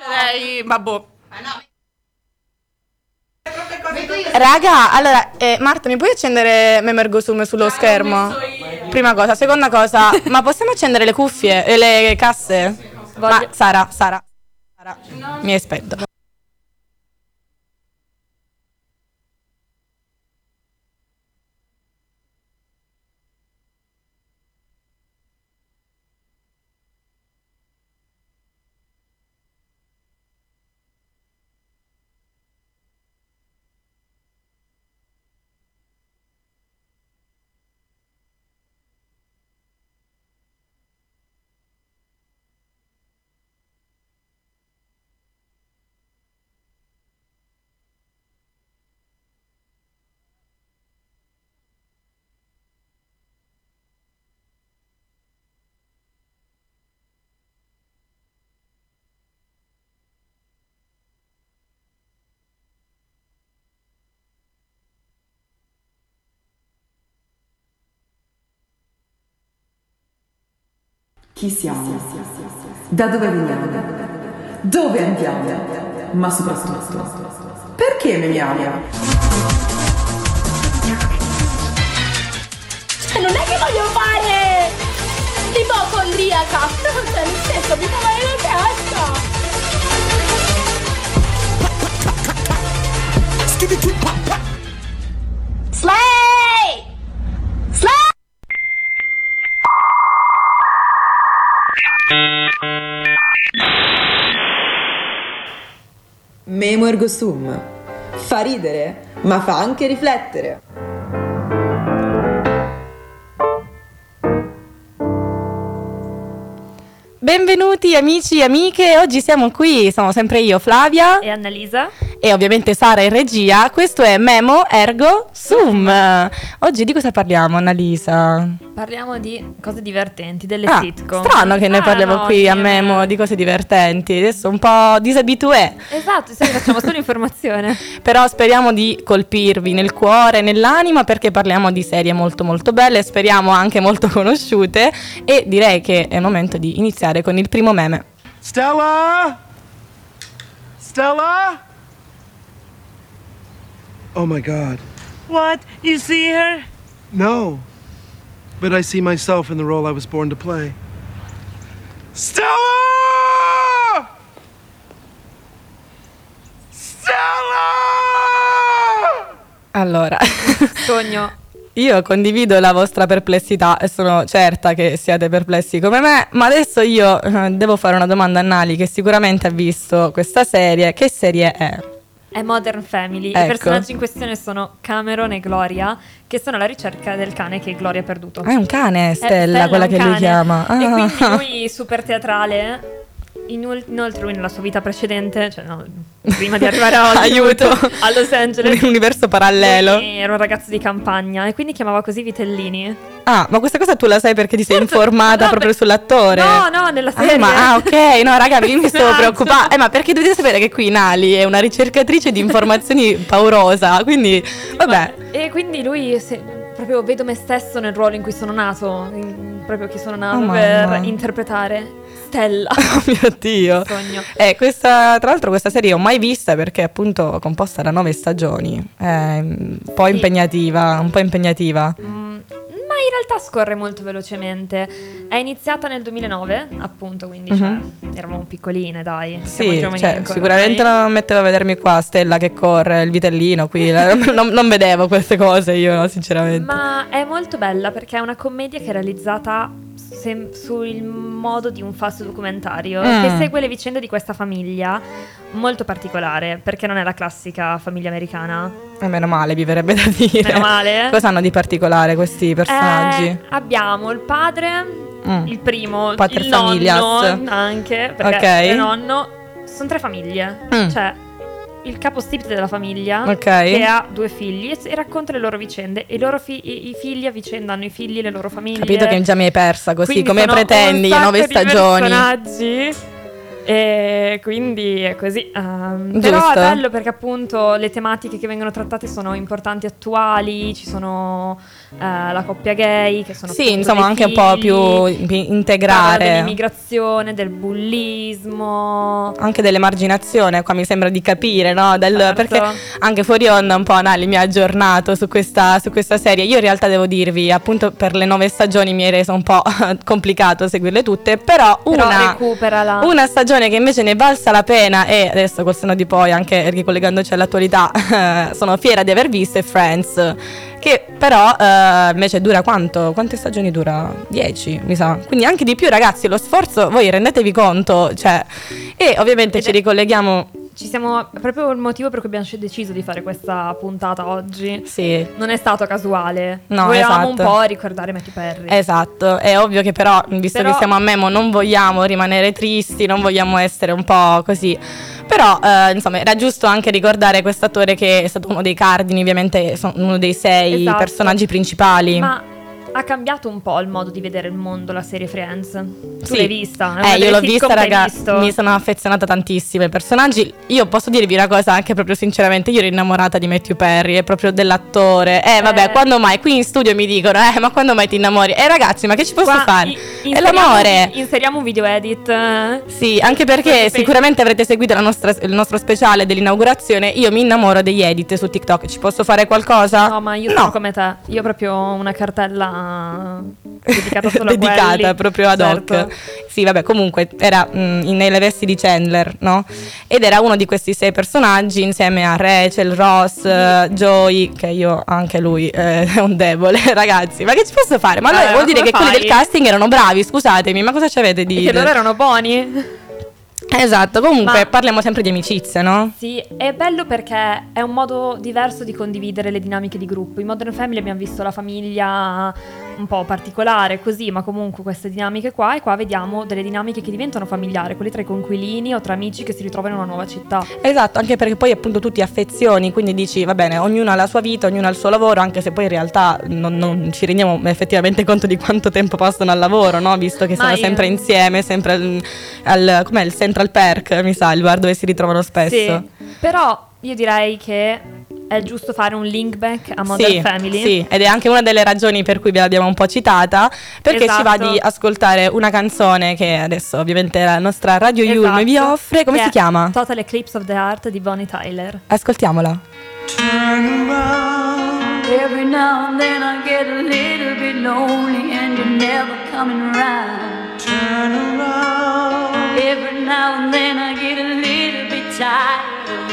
Direi, vabbè. Raga, allora, eh, Marta, mi puoi accendere Memergo Zoom sullo schermo? Prima cosa. Seconda cosa, ma possiamo accendere le cuffie e le casse? Ma Sara, Sara, Sara, mi hai Chi siamo? Da dove veniamo? Dove andiamo? Ma soprattutto, perché? Cioè, non è che voglio fare l'ipocondriaca, cioè nel senso mi fa male la testa. Slay! Memo ergo sum. Fa ridere, ma fa anche riflettere. Benvenuti amici e amiche, oggi siamo qui, sono sempre io Flavia E Annalisa? E ovviamente Sara in regia, questo è Memo Ergo Sum. Oggi di cosa parliamo Annalisa? Parliamo di cose divertenti, delle Ah, sitcom. strano che ne Ah, parliamo no, qui a Memo di cose divertenti, adesso un po' disabitué, Esatto, sì, facciamo solo informazione. però speriamo di colpirvi nel cuore, nell'anima perché parliamo di serie molto molto belle, speriamo anche molto conosciute e direi che è il momento di iniziare con il primo meme. Stella? Stella? Oh my god. What? You see her? No. But I see myself in the role I was born to play. Stella! Stella! Allora, Sogno. io condivido la vostra perplessità e sono certa che siate perplessi come me, ma adesso io eh, devo fare una domanda a Nali che sicuramente ha visto questa serie. Che serie è? È Modern Family. Ecco. I personaggi in questione sono Cameron e Gloria, che sono alla ricerca del cane che Gloria ha perduto. Ah, è un cane, È Stella, quella che lui cane. chiama. E Ah. quindi lui, super teatrale. Inol- Inoltre lui nella sua vita precedente, cioè no, prima di arrivare a Hollywood, a Los Angeles, Un universo parallelo. era un ragazzo di campagna e quindi chiamava così Vitellini. Ah, ma questa cosa tu la sai perché ti sei Certo, informata no, proprio per- sull'attore? No, no, nella Ah, serie. ma, ah, ok, no, raga, io mi stavo Personaggio. preoccupando. Eh, ma perché dovete sapere che qui Nali è una ricercatrice di informazioni paurosa, quindi, vabbè. E quindi lui se- proprio vedo me stesso nel ruolo in cui sono nato, in- proprio che sono nato Oh, per mamma. interpretare Stella. Oh mio Dio. Sogno. Eh, questa, tra l'altro questa serie ho mai vista perché è appunto composta da nove stagioni. È un po' Sì. impegnativa, un po' impegnativa. Mm, ma in realtà scorre molto velocemente. È iniziata nel 2009, appunto, quindi cioè, eravamo piccoline, dai. siamo Sì, cioè, sicuramente dai. non mettevo a vedermi qua Stella che corre, il vitellino qui, non, non vedevo queste cose io, sinceramente. Ma è molto bella perché è una commedia che è realizzata sem- sul modo di un falso documentario Mm. che segue le vicende di questa famiglia molto particolare perché non è la classica famiglia americana. Eh, meno male, vi verrebbe da dire. Meno male. Cosa hanno di particolare questi personaggi? Eh, abbiamo il padre, Mm. il primo, Pater il familias. nonno anche, perché Ok. il nonno sono tre famiglie. Mm. Cioè il capostipite della famiglia Ok. che ha due figli e, racconta le loro vicende e i loro fi- i, i figli avvicendano i figli le loro famiglie. Capito che già mi hai persa così, Quindi come pretendi, nove stagioni. personaggi E quindi è così. Giusto. però è bello perché appunto le tematiche che vengono trattate sono importanti e attuali, ci sono eh, la coppia gay che sono Sì, insomma, anche un po' più figli, integrare. dell'immigrazione, del bullismo. Anche dell'emarginazione, qua mi sembra di capire, no? Del- Certo. Perché anche fuori onda un po' Nali mi ha aggiornato su questa, su questa serie. Io in realtà devo dirvi, appunto per le nove stagioni mi è reso un po' complicato seguirle tutte, però Però una, una stagione che invece ne valsa la pena e adesso col senno di poi, anche ricollegandoci all'attualità, sono fiera di aver visto è Friends. Che però eh, invece dura quanto? Quante stagioni dura? 10 mi sa. Quindi anche di più ragazzi, lo sforzo, voi rendetevi conto, cioè... E ovviamente ci è- ricolleghiamo... Ci siamo proprio il motivo per cui abbiamo deciso di fare questa puntata oggi. Sì, Non è stato casuale. No, Volevamo un esatto. po' ricordare Matthew Perry. esatto. È ovvio che però, visto Però- che siamo a Memo, non vogliamo rimanere tristi, non vogliamo essere un po' così. Però, eh, insomma, era giusto anche ricordare quest'attore che è stato uno dei cardini, ovviamente uno dei sei Esatto. personaggi principali. Ma ha cambiato un po' il modo di vedere il mondo la serie Friends. Tu Sì. l'hai vista? Eh, io l'ho vista, che hai raga. visto? Mi sono affezionata tantissimo ai personaggi. Io posso dirvi una cosa, anche proprio sinceramente, io ero innamorata di Matthew Perry, è proprio dell'attore. Eh, vabbè, Eh. quando mai? Qui in studio mi dicono, eh, ma quando mai ti innamori? Eh, ragazzi, ma che ci posso Qua fare? i- È l'amore. Inseriamo un video edit. eh. Sì, anche perché sicuramente avrete seguito la nostra- il nostro speciale dell'inaugurazione. Io mi innamoro degli edit su TikTok. Ci posso fare qualcosa? No, ma io sono come te. Io ho proprio una cartella dedicata solo a dedicata quelli. proprio ad Certo. hoc. Sì, vabbè, comunque era mm, in- nelle vesti di Chandler, no? Ed era uno di questi sei personaggi insieme a Rachel, Ross, eh, Joey, che io anche lui eh, è un debole, ragazzi. Ma che ci posso fare? Ma allora Eh, vuol dire che quelli fai? del casting erano bravi, scusatemi, ma cosa ci avete di Che loro erano buoni. Esatto, comunque Ma- parliamo sempre di amicizia, no? Sì, è bello perché è un modo diverso di condividere le dinamiche di gruppo. In Modern Family abbiamo visto la famiglia un po' particolare, così, ma comunque queste dinamiche qua. E qua vediamo delle dinamiche che diventano familiari, quelle tra i conquilini o tra amici che si ritrovano in una nuova città. Esatto, anche perché poi appunto tu ti affezioni, quindi dici va bene, ognuno ha la sua vita, ognuno ha il suo lavoro, anche se poi in realtà non, non ci rendiamo effettivamente conto di quanto tempo passano al lavoro, no? Visto che sono sempre insieme, sempre al, al- com'è, il Central Park, mi sa, il bar dove si ritrovano spesso. Sì, però io direi che è giusto fare un link back a Modern Sì, Family. sì, ed è anche una delle ragioni per cui ve l'abbiamo un po' citata, perché ci va Esatto. di ascoltare una canzone che adesso ovviamente la nostra Radio Esatto. Yulm vi offre, come Che si chiama? Total Eclipse of the Heart di Bonnie Tyler. Ascoltiamola. Every now and then I get a little bit lonely and you're never coming round. Turn around. Every now and then I get a little bit tired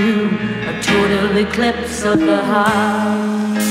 A total eclipse of the heart.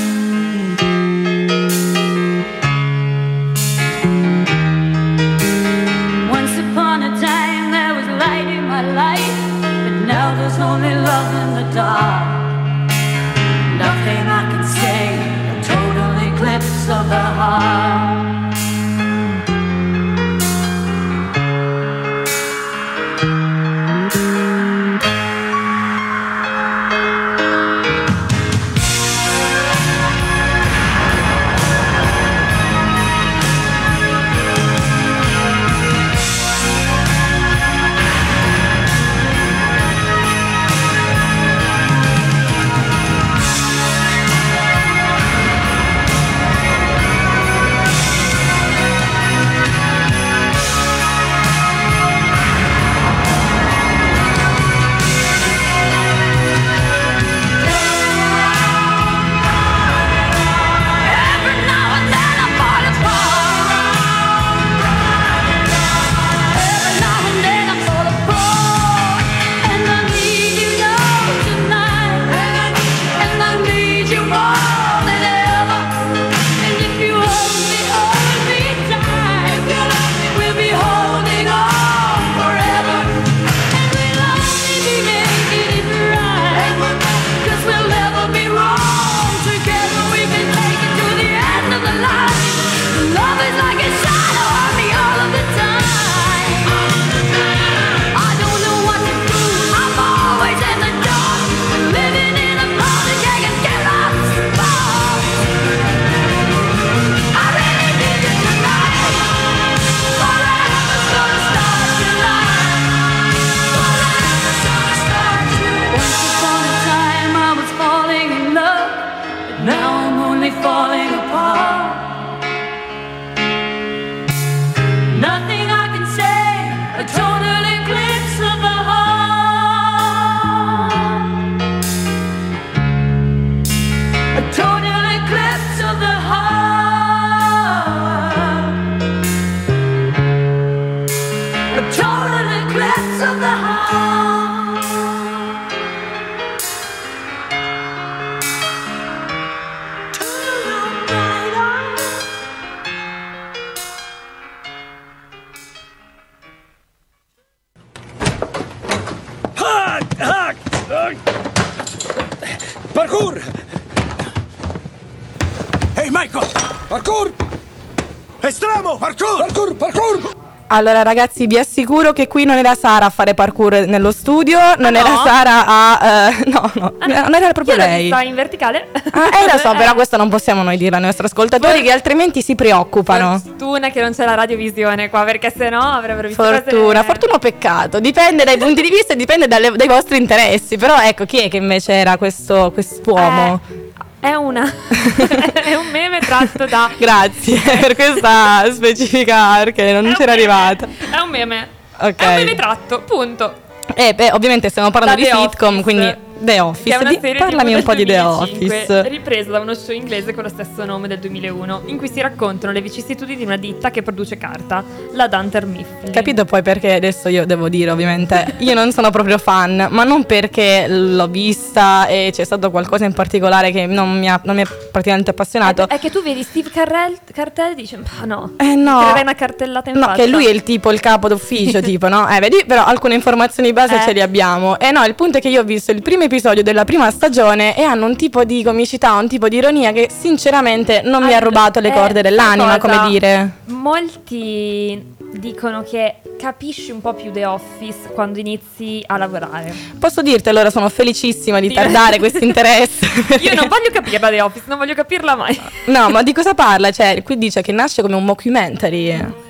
Allora ragazzi vi assicuro che qui non era Sara a fare parkour nello studio, non Ah, era no? Sara a... eh, no, no, Ah, no. non era proprio Io lei. vista in verticale. Ah, eh, lo so, però questo non possiamo noi dirlo ai nostri ascoltatori che altrimenti si preoccupano. Fortuna che non c'è la radiovisione qua, perché sennò avrebbero visto Fortuna, fortuna o peccato, dipende dai punti di vista e dipende dalle- dai vostri interessi. Però ecco, chi è che invece era questo quest'uomo? Eh, è una è un meme tratto da Grazie per questa specifica perché non c'era arrivata. È un meme. Ok. È un meme tratto, punto. Eh, beh, ovviamente stiamo parlando Da di sitcom, Office, quindi The Che è Office. una serie parlami un po' di The 2005, Office. ripresa da uno show inglese con lo stesso nome del 2001, in cui si raccontano le vicissitudini di una ditta che produce carta, la Dunter Mifflin. Capito poi perché adesso io devo dire ovviamente io non sono proprio fan, ma non perché l'ho vista e c'è stato qualcosa in particolare che non mi ha, non mi praticamente appassionato. È, è che tu vedi Steve Carrell, Cartell e dici, "Ah, no, Eh no. Ti una cartellata in No, faccia. che lui è il tipo, il capo d'ufficio, tipo, no? Eh, vedi, però alcune informazioni base Eh. ce le abbiamo. E no, il punto è che io ho visto il primo episodio della prima stagione e hanno un tipo di comicità, un tipo di ironia che sinceramente non mi ha rubato le eh, corde dell'anima, cosa? come dire. Molti dicono che capisci un po' più The Office quando inizi a lavorare. Posso dirti allora, sono felicissima di tardare questo interesse. Io non voglio capirla The Office, non voglio capirla mai. No, ma di cosa parla? Cioè, qui dice che nasce come un mockumentary.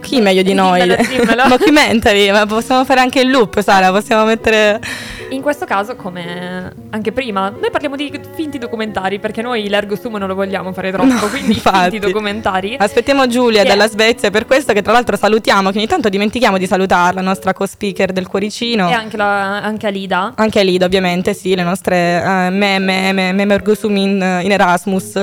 Chi meglio di noi? Dimmelo, dimmelo. mockumentary, ma possiamo fare anche il loop, Sara, possiamo mettere... In questo caso, come anche prima, noi parliamo di finti documentari perché noi l'ergo sumo non lo vogliamo fare troppo, No, quindi infatti. finti documentari. Aspettiamo Giulia Che- dalla Svezia per questo che tra l'altro salutiamo, che ogni tanto dimentichiamo di salutare la nostra co-speaker del cuoricino. E anche, la, anche Alida. Anche Lido ovviamente, sì, le nostre eh, meme, meme, meme Ergosum in, in Erasmus.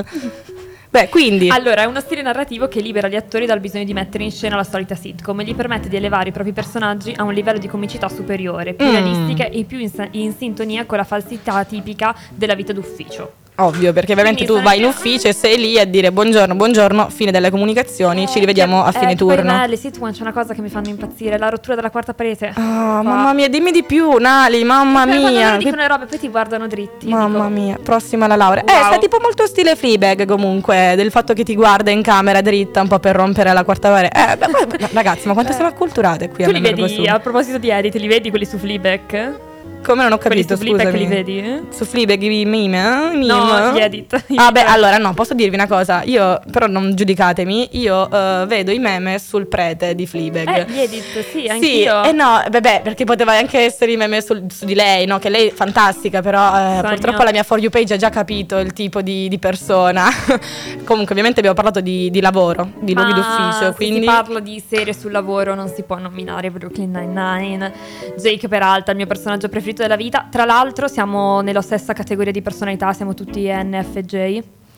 Beh, quindi... Allora, è uno stile narrativo che libera gli attori dal bisogno di mettere in scena la solita sitcom e gli permette di elevare i propri personaggi a un livello di comicità superiore, più Mm. realistiche e più in, in sintonia con la falsità tipica della vita d'ufficio. Ovvio, perché ovviamente Quindi tu vai in ufficio e sei lì a dire buongiorno, buongiorno, fine delle comunicazioni, ci rivediamo a Eh, fine che poi turno. a me le sitcom c'è una cosa che mi fanno impazzire, la rottura della quarta parete. Ah, mamma mia, dimmi di più, Nali, mamma quando mia. loro Che- dicono le robe poi ti guardano dritti. Mamma dico, mia, prossima alla laurea. Eh, Wow. sta tipo molto stile Fleabag comunque, del fatto che ti guarda in camera dritta un po' per rompere la quarta parete. Eh, beh, ragazzi, ma quanto siamo acculturate qui Tu a li vedi, Su? a proposito di edit, li vedi quelli su Fleabag? Come non ho Quelli capito, su Fleabag li vedi? Su Fleabag i meme? eh? Meme? No, gli edit. Ah beh, allora no, posso dirvi una cosa, io però non giudicatemi, io eh, vedo i meme sul prete di Fleabag. Eh, gli edit, sì, Sì, anch'io. eh no, vabbè, perché poteva anche essere i meme sul- su di lei, no? Che lei è fantastica, però eh, purtroppo la mia For You page ha già capito il tipo di, di persona. Comunque, ovviamente abbiamo parlato di, di lavoro, di luoghi Ma d'ufficio, quindi... si parla di serie sul lavoro non si può nominare Brooklyn Nine-Nine, Jake Peralta, il mio personaggio preferito della vita. Tra l'altro siamo nella stessa categoria di personalità, siamo tutti NFJ.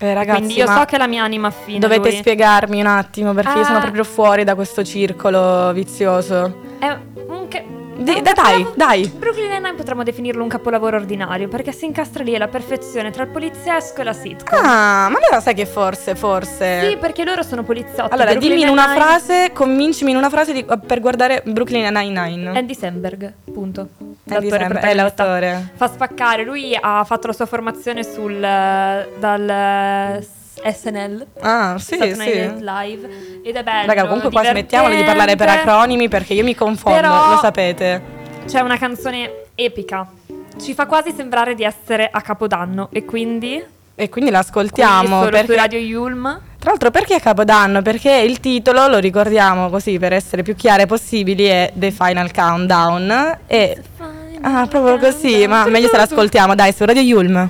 Eh, ragazzi, Quindi io so che la mia anima affine Dovete lui. spiegarmi un attimo, perché io sono Ah. proprio fuori da questo circolo vizioso. È un che- Di- un dai, dai. Brooklyn Nine-Nine potremmo definirlo un capolavoro ordinario perché si incastra lì alla perfezione tra il poliziesco e la sitcom. Ah, ma allora sai che forse, forse... Sì, perché loro sono poliziotti. Allora, Brooklyn dimmi in una frase, convincimi in una frase di- per guardare Brooklyn Nine-Nine. Andy Samberg, punto. Andy L'attore Samberg, è l'autore. Fa spaccare, lui ha fatto la sua formazione sul dal eh, SNL. Ah, sì, sì. Live ed è bello. Raga, comunque qua smettiamola di parlare per acronimi perché io mi confondo, Però- lo sapete. C'è una canzone epica. Ci fa quasi sembrare di essere a Capodanno e quindi E quindi l'ascoltiamo. quindi perché- su Radio Yulm. Tra l'altro perché a Capodanno? Perché il titolo, lo ricordiamo così per essere più chiare possibili, è The Final Countdown. E... Ah, proprio così, ma meglio se l'ascoltiamo, dai, su Radio Yulm.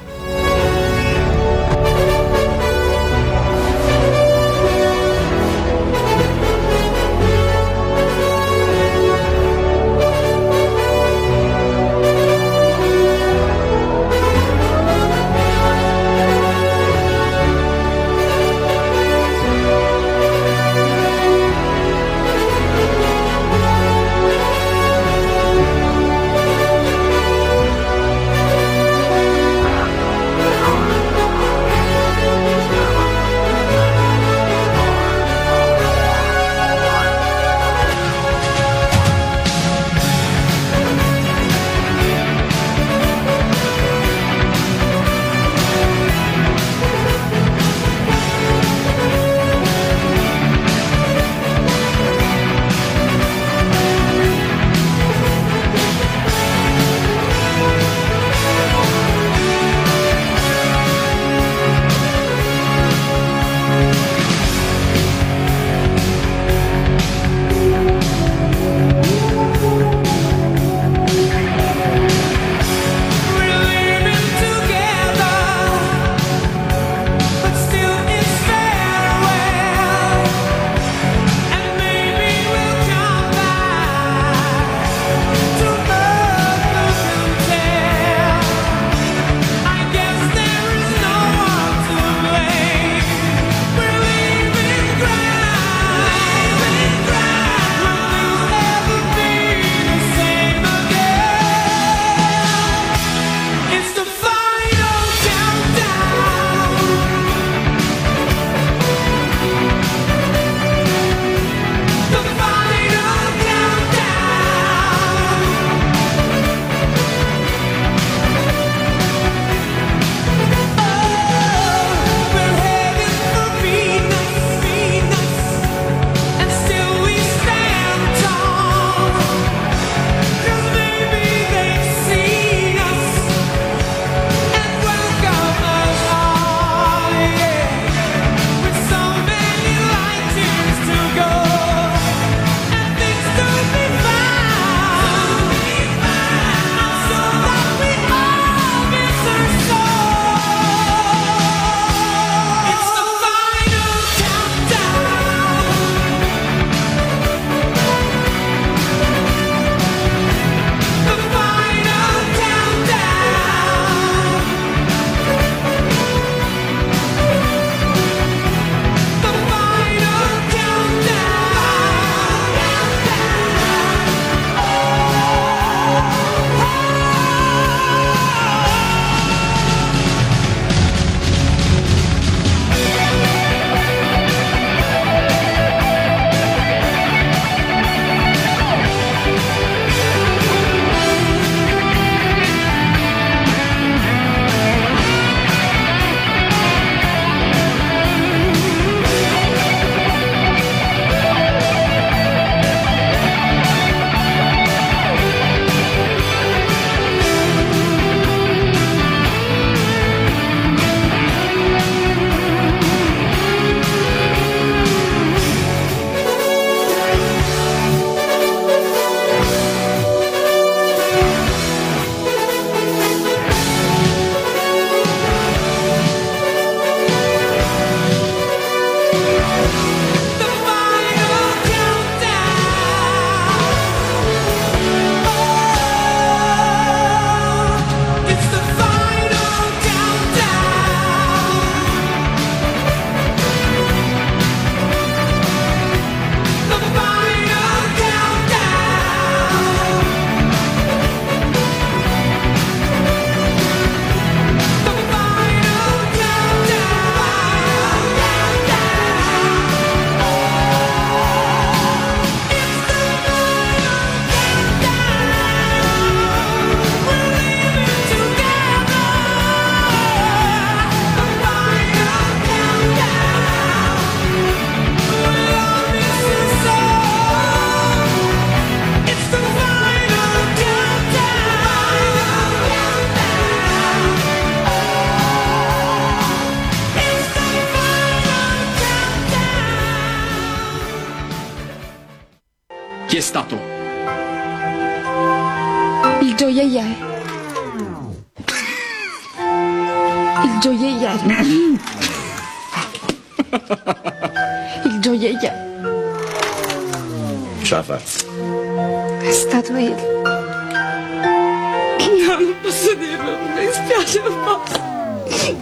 Posso dirlo, mi dispiace, non posso.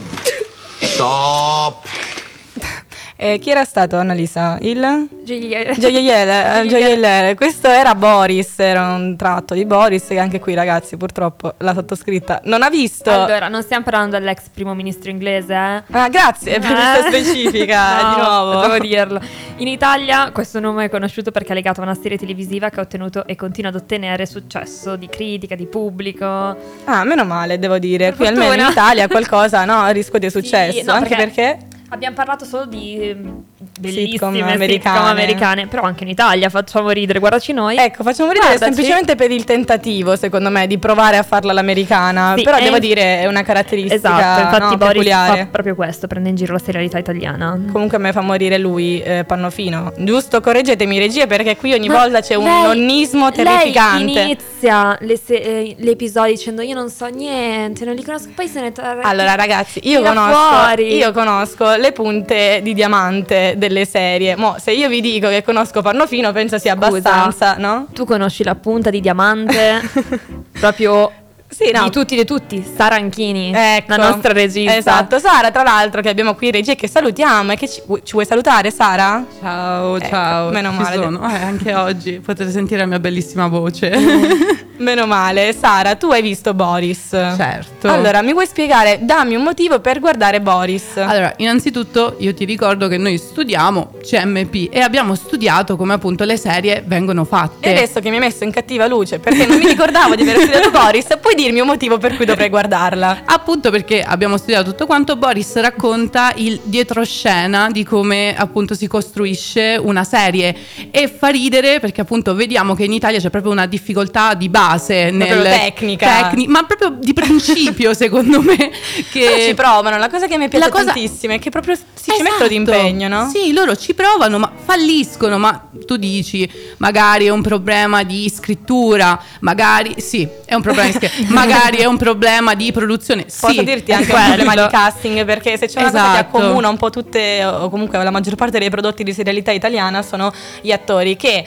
Stop! Eh, chi era stato, Annalisa? Il? Gioielliere. Gioielliere, eh, gioielliere. Questo era Boris, era un tratto di Boris che anche qui ragazzi purtroppo la sottoscritta non ha visto. Allora, non stiamo parlando dell'ex primo ministro inglese, eh? Ah, grazie per questa Eh? specifica No, di nuovo. Devo dirlo. In Italia questo nome è conosciuto perché è legato a una serie televisiva che ha ottenuto e continua ad ottenere successo di critica, di pubblico. Ah, meno male, devo dire. Per Qui almeno in fortuna. Italia qualcosa, no, riscuote successo. Sì, no, anche perché perché Abbiamo parlato solo di ehm, bellissime Sitcom sitcom americane. americane. però anche in Italia facciamo ridere, guardaci noi. Ecco, facciamo ridere Guardaci. semplicemente per il tentativo, secondo me, di provare a farla all'americana. Sì, Però e- devo dire, è una caratteristica Esatto, infatti no, Boris peculiare. fa proprio questo, prende in giro la serialità italiana. Comunque a me fa morire lui, eh, Pannofino. Giusto, correggetemi regie perché qui ogni Ma volta c'è un lei- nonnismo terrificante. Lei inizia le se- eh, l'episodio dicendo io non so niente, non li conosco, poi se ne tra- Allora ragazzi, io tira conosco, fuori. io conosco le punte di diamante delle serie. Mo, se io vi dico che conosco Pannofino, penso sia Scusa. abbastanza, no? Tu conosci la punta di diamante proprio Sì, no. di tutti di tutti, Sara Anchini, Ecco. la nostra regista. Esatto, Sara, tra l'altro che abbiamo qui in regia e che salutiamo e che ci, ci vuoi salutare Sara? Ciao, Ecco, ciao. meno ci male. sono. Eh, anche oggi potete sentire la mia bellissima voce. Meno male. Sara, tu hai visto Boris? certo. Allora, mi vuoi spiegare? Dammi un motivo per guardare Boris. Allora, innanzitutto io ti ricordo che noi studiamo CMP e abbiamo studiato come appunto le serie vengono fatte. E adesso che mi hai messo in cattiva luce perché non mi ricordavo di aver studiato Boris, puoi dirmi un motivo per cui dovrei guardarla? Appunto perché abbiamo studiato tutto quanto, Boris racconta il dietro-scena di come appunto si costruisce una serie e fa ridere perché appunto vediamo che in Italia c'è proprio una difficoltà di base Proprio nel tecnica. tecni- ma proprio di principio secondo me che Però ci provano, la cosa che mi piace cosa- tantissimo è che proprio si ci Esatto. mettono d'impegno, no? Sì, loro ci provano, ma falliscono. Ma tu dici, magari è un problema di scrittura, magari sì, è un problema di scrittura, magari è un problema di produzione. Posso sì, dirti anche un quello. problema di casting perché se c'è una cosa che Esatto. accomuna un po' tutte o comunque la maggior parte dei prodotti di serialità italiana sono gli attori che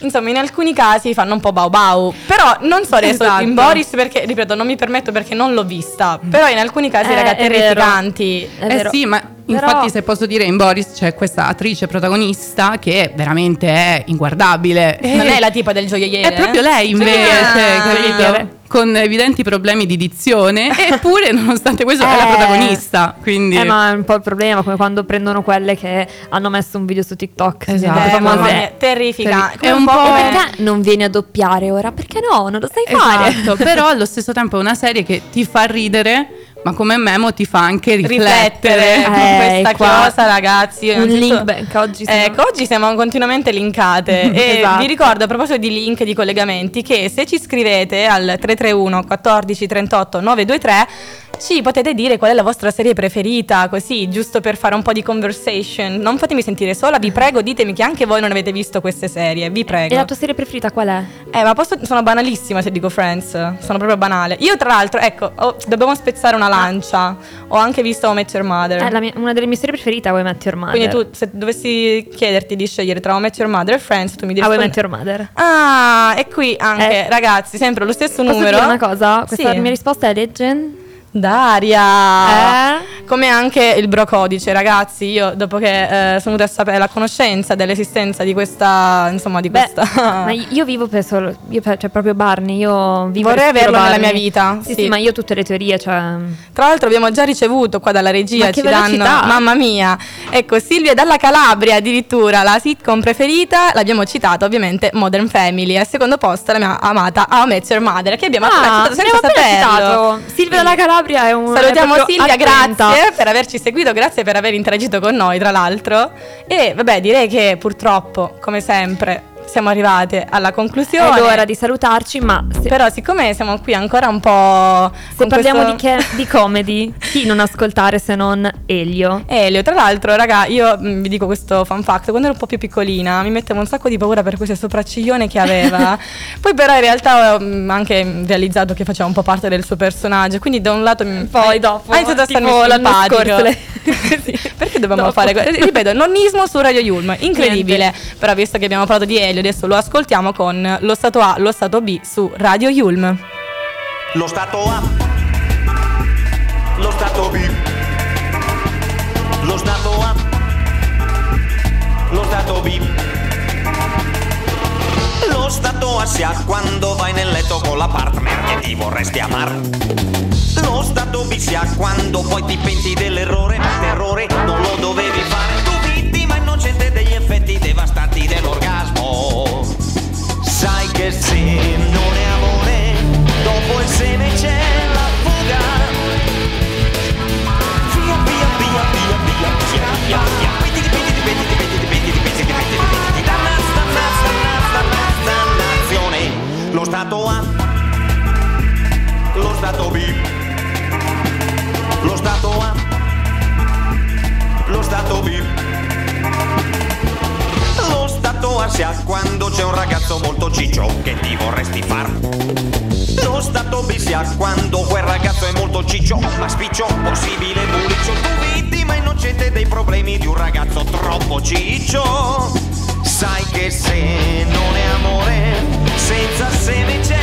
Insomma, in alcuni casi fanno un po' bau bau. Però non so adesso Esatto. in Boris perché, ripeto, non mi permetto perché non l'ho vista. Però in alcuni casi, Eh, raga, è vero. Eh vero. sì, ma Però- infatti se posso dire in Boris c'è questa attrice protagonista che veramente è inguardabile. Non è la tipa del gioielliere. È proprio lei invece, Ah. capito? Con evidenti problemi di dizione, eppure nonostante questo è la Eh. protagonista. Quindi Eh, ma è un po' il problema, come quando prendono quelle che hanno messo un video su TikTok. Esatto. Eh, mamma mia, terrificante. È Come un po' come- perché non vieni a doppiare ora? Perché no? Non lo sai fare. Esatto, però allo stesso tempo è una serie che ti fa ridere, ma come memo ti fa anche riflettere. riflettere con Eh, questa qua- cosa, ragazzi. Un link back, oggi siamo- Ecco, oggi siamo continuamente linkate. e Esatto. vi ricordo a proposito di link di collegamenti che se ci scrivete al 331 14 38 923 ci potete dire qual è la vostra serie preferita, così giusto per fare un po' di conversation. Non fatemi sentire sola, vi prego, ditemi che anche voi non avete visto queste serie, vi prego. E la tua serie preferita qual è? Eh, ma posso, sono banalissima se dico Friends. Sono proprio banale. Io, tra l'altro, ecco, ho- dobbiamo spezzare una lancia. Ho anche visto I Met Your Mother. È la mia- una delle mie serie preferite è How I Met Your Mother. Quindi tu, se dovessi chiederti di scegliere tra I Met Your Mother e Friends, tu mi diresti. Met Your Mother. Ah, e qui anche, Eh. ragazzi, sempre lo stesso Posso numero. dire una cosa? Questa Sì. mia risposta è Legend. Daria! Eh? Come anche il bro codice, ragazzi. Io, dopo che eh, sono venuta a sapere la conoscenza dell'esistenza di questa, insomma, di Beh, questa. ma io vivo per solo. Io per- cioè, proprio Barney. Io vivo Vorrei averlo nella Barney. mia vita, Sì, sì. sì, ma io tutte le teorie, cioè. Tra l'altro abbiamo già ricevuto qua dalla regia, Ma ci danno, mamma mia, ecco Silvia dalla Calabria addirittura, la sitcom preferita, l'abbiamo citata ovviamente Modern Family, al secondo posto la mia amata How I Met Your Mother, che abbiamo appena Ah, citato abbiamo senza appena saperlo. citato. Silvia dalla Calabria è un. Salutiamo è Silvia, attenta. grazie per averci seguito, grazie per aver interagito con noi tra l'altro. E vabbè direi che purtroppo, come sempre, siamo arrivate alla conclusione. È l'ora di salutarci, ma se, Però siccome siamo qui ancora un po'... se parliamo questo- di, che- di comedy, chi non ascoltare se non Elio? Elio, tra l'altro, raga, io mh, vi dico questo fun fact, quando ero un po' più piccolina mi mettevo un sacco di paura per queste sopracciglione che aveva, poi però in realtà ho mh, anche realizzato che faceva un po' parte del suo personaggio, quindi da un lato mi... Poi dopo, ha iniziato a starmi simpatico. lei- Sì, Perché dobbiamo Dopo. fare questo? Ripeto, nonnismo su Radio Yulm, incredibile, però visto che abbiamo parlato di Elio, adesso lo ascoltiamo con lo stato A, lo stato B su Radio Yulm. Lo Stato A, lo Stato B, lo Stato A, lo Stato B. Lo Stato A si ha quando vai nel letto con la partner che ti vorresti amare. Lo Stato B si ha quando poi ti penti dell'errore, ma terrore non lo dovevi fare. Che se non è amore, dopo il seme c'è la fuga. Via, via, via, via, via, via, via, via. Pentiti, pentiti, pentiti, pentiti, pentiti, pentiti, pentiti, pentiti. Dannas, dannas, dannas, dannas, dannazione. Lo Stato A, lo Stato B, lo Stato A, lo Stato B. Lo stato A si ha quando c'è un ragazzo molto ciccio che ti vorresti far. Lo stato B si ha quando quel ragazzo è molto ciccio, ma spiccio, possibile buliccio. Tu vittima innocente dei problemi di un ragazzo troppo ciccio. Sai che se non è amore, senza seme c'è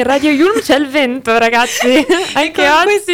in Radio Yulm c'è il vento, ragazzi. Anche con oggi. questo,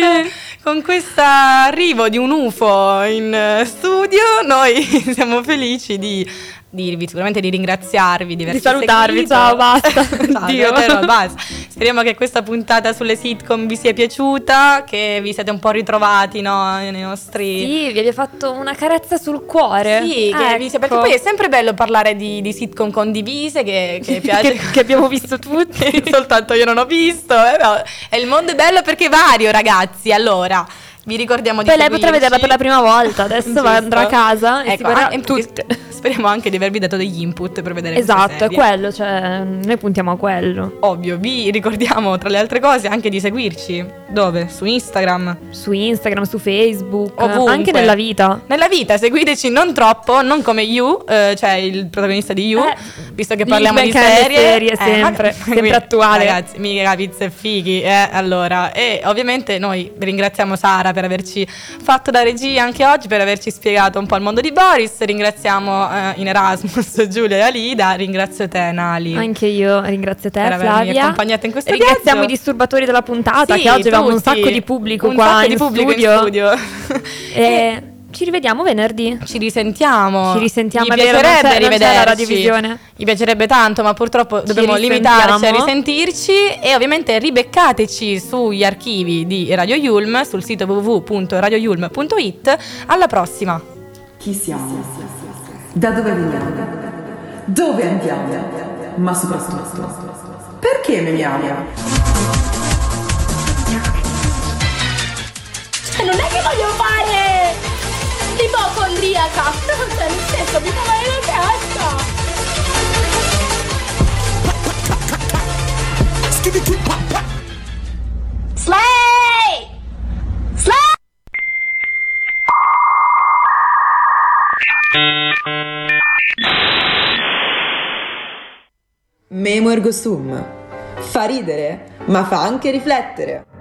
con questo arrivo di un UFO in eh, studio, noi siamo felici di dirvi sicuramente di ringraziarvi, di, averci salutarvi, seguito. ciao, basta. Ciao, Addio. davvero, basta. Speriamo che questa puntata sulle sitcom vi sia piaciuta, che vi siete un po' ritrovati no, nei nostri... Sì, vi abbia fatto una carezza sul cuore. Sì, che vi sia- perché Ecco. poi è sempre bello parlare di, di sitcom condivise che, che piace. che, che abbiamo visto tutti. Soltanto io non ho visto. eh, no. E il mondo è bello perché è vario, ragazzi. Allora, vi ricordiamo di Poi lei potrà vederla per la prima volta, adesso va- andrà a casa e si Ecco, ah, tutte. Speriamo anche di avervi dato degli input per vedere Esatto, è quello, cioè noi puntiamo a quello. Ovvio, vi ricordiamo tra le altre cose anche di seguirci. Dove? Su Instagram. Su Instagram, su Facebook, Ovunque. anche nella vita. Nella vita seguiteci non troppo, non come You, eh, cioè il protagonista di You, Eh, visto che parliamo di serie. serie, eh, sempre, ma- sempre attuale. Ragazzi, mica pizze e fighi, eh, allora. E ovviamente noi ringraziamo Sara per averci fatto da regia anche oggi, per averci spiegato un po' il mondo di Boris. Ringraziamo eh, in Erasmus Giulia e Alida, ringrazio te Nali. Anche io ringrazio te, Per avermi accompagnata in questo Ringraziamo viaggio. i disturbatori della puntata, Sì, che oggi abbiamo un sacco di pubblico Un qua sacco in, di pubblico studio. in studio. E ci rivediamo venerdì. Ci risentiamo. Ci risentiamo, Gli è vero, non piacerebbe c'è- non c'è la rivederci. radiovisione. Gli piacerebbe tanto, ma purtroppo dobbiamo limitarci a risentirci. E ovviamente ribeccateci sugli archivi di Radio Yulm sul sito www.radioyulm.it. Alla prossima. Chi siamo? Da dove veniamo? Dove andiamo? Ma soprattutto, perché memiamo? Cioè, non è che voglio fare l'ipocondriaca. Cioè, nel senso, mi fa male la testa. Slay! Slay! Memo ergo sum. Fa ridere, ma fa anche riflettere.